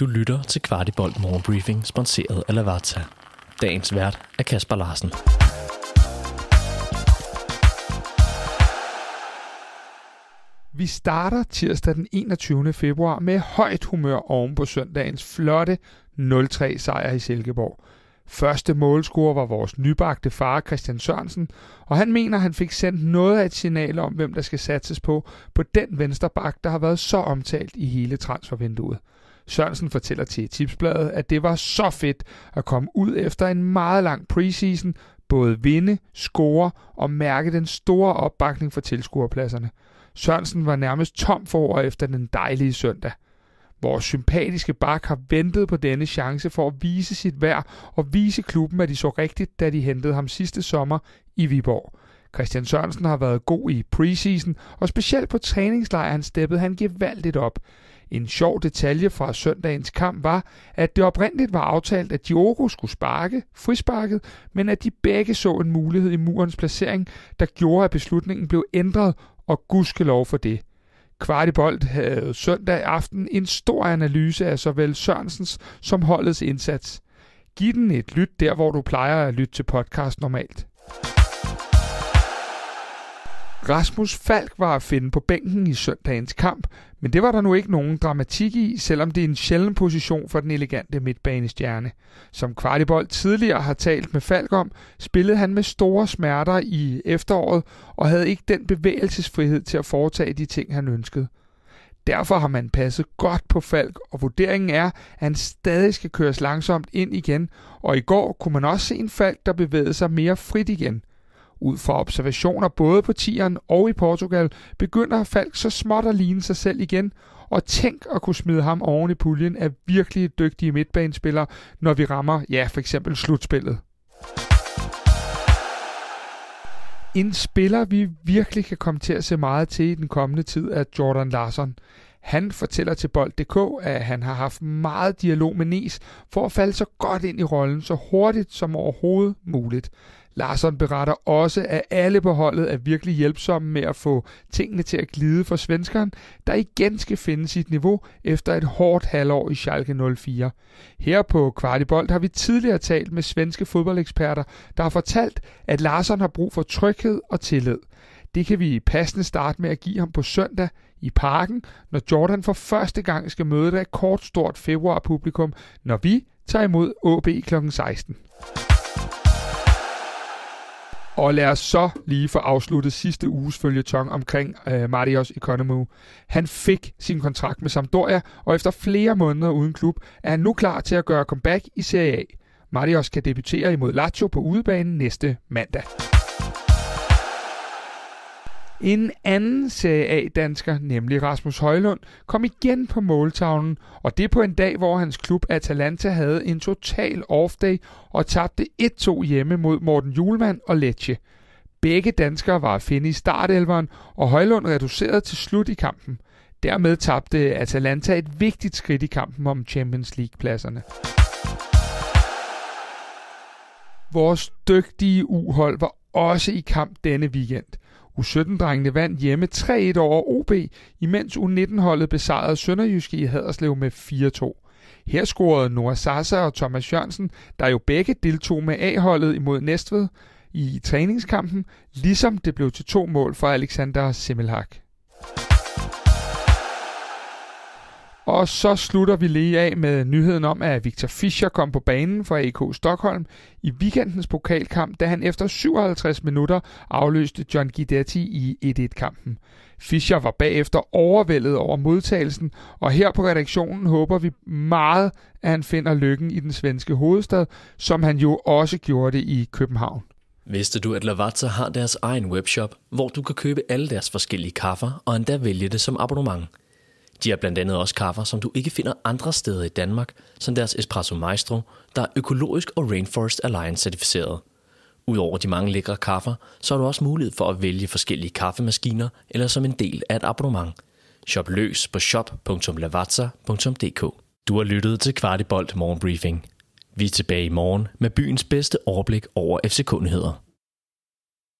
Du lytter til Kvartibolt Morgenbriefing, sponsoreret af Lavazza. Dagens vært er Kasper Larsen. Vi starter tirsdag den 21. februar med højt humør oven på søndagens flotte 0-3 sejr i Silkeborg. Første målscorer var vores nybagte far Christian Sørensen, og han mener, han fik sendt noget af et signal om, hvem der skal satses på på den venstre bak, der har været så omtalt i hele transfervinduet. Sørensen fortæller til Tipsbladet, at det var så fedt at komme ud efter en meget lang preseason, både vinde, score og mærke den store opbakning for tilskuerpladserne. Sørensen var nærmest tom for år efter den dejlige søndag. Vores sympatiske bak har ventet på denne chance for at vise sit værd og vise klubben, at de så rigtigt, da de hentede ham sidste sommer i Viborg. Christian Sørensen har været god i preseason, og specielt på træningslejren steppede han gevaldigt op. En sjov detalje fra søndagens kamp var, at det oprindeligt var aftalt, at Diogo skulle sparke, frisparket, men at de begge så en mulighed i murens placering, der gjorde, at beslutningen blev ændret, og gudskelov for det. Kvartibolt havde søndag aften en stor analyse af såvel Sørensens som holdets indsats. Giv den et lyt der, hvor du plejer at lytte til podcast normalt. Rasmus Falk var at finde på bænken i søndagens kamp, men det var der nu ikke nogen dramatik i, selvom det er en sjælden position for den elegante midtbanestjerne. Som Kvartibold tidligere har talt med Falk om, spillede han med store smerter i efteråret og havde ikke den bevægelsesfrihed til at foretage de ting, han ønskede. Derfor har man passet godt på Falk, og vurderingen er, at han stadig skal køres langsomt ind igen, og i går kunne man også se en Falk, der bevægede sig mere frit igen – ud fra observationer både på tieren og i Portugal, begynder Falk så småt at ligne sig selv igen, og tænk at kunne smide ham oven i puljen af virkelig dygtige midtbanespillere, når vi rammer, ja, for eksempel slutspillet. En spiller, vi virkelig kan komme til at se meget til i den kommende tid, er Jordan Larsson. Han fortæller til Bold.dk, at han har haft meget dialog med Nes for at falde så godt ind i rollen så hurtigt som overhovedet muligt. Larsson beretter også, at alle på holdet er virkelig hjælpsomme med at få tingene til at glide for svenskeren, der igen skal finde sit niveau efter et hårdt halvår i Schalke 04. Her på Kvartibolt har vi tidligere talt med svenske fodboldeksperter, der har fortalt, at Larsson har brug for tryghed og tillid. Det kan vi passende starte med at give ham på søndag i parken, når Jordan for første gang skal møde et rekordstort februarpublikum, når vi tager imod AB kl. 16. Og lad os så lige få afsluttet sidste uges følgetong omkring øh, Marios Economou. Han fik sin kontrakt med Sampdoria, og efter flere måneder uden klub, er han nu klar til at gøre comeback i Serie A. Marios kan debutere imod Lazio på udebanen næste mandag. En anden Serie A-dansker, nemlig Rasmus Højlund, kom igen på måltavlen, og det på en dag, hvor hans klub Atalanta havde en total off-day og tabte 1-2 hjemme mod Morten Julemand og Lecce. Begge danskere var at finde i startelveren, og Højlund reducerede til slut i kampen. Dermed tabte Atalanta et vigtigt skridt i kampen om Champions League-pladserne. Vores dygtige uhold var også i kamp denne weekend – U17-drengene vandt hjemme 3-1 over OB, imens U19-holdet besejrede Sønderjyske i Haderslev med 4-2. Her scorede Noah Sasa og Thomas Jørgensen, der jo begge deltog med A-holdet imod Næstved i træningskampen, ligesom det blev til to mål for Alexander Simmelhak. Og så slutter vi lige af med nyheden om, at Victor Fischer kom på banen for AK Stockholm i weekendens pokalkamp, da han efter 57 minutter afløste John Guidetti i 1-1-kampen. Fischer var bagefter overvældet over modtagelsen, og her på redaktionen håber vi meget, at han finder lykken i den svenske hovedstad, som han jo også gjorde det i København. Vidste du, at Lavazza har deres egen webshop, hvor du kan købe alle deres forskellige kaffer og endda vælge det som abonnement – de har blandt andet også kaffer, som du ikke finder andre steder i Danmark, som deres Espresso Maestro, der er økologisk og Rainforest Alliance certificeret. Udover de mange lækre kaffer, så har du også mulighed for at vælge forskellige kaffemaskiner eller som en del af et abonnement. Shop løs på shop.lavazza.dk Du har lyttet til Kvartibolt Morgenbriefing. Vi er tilbage i morgen med byens bedste overblik over FC-kundigheder.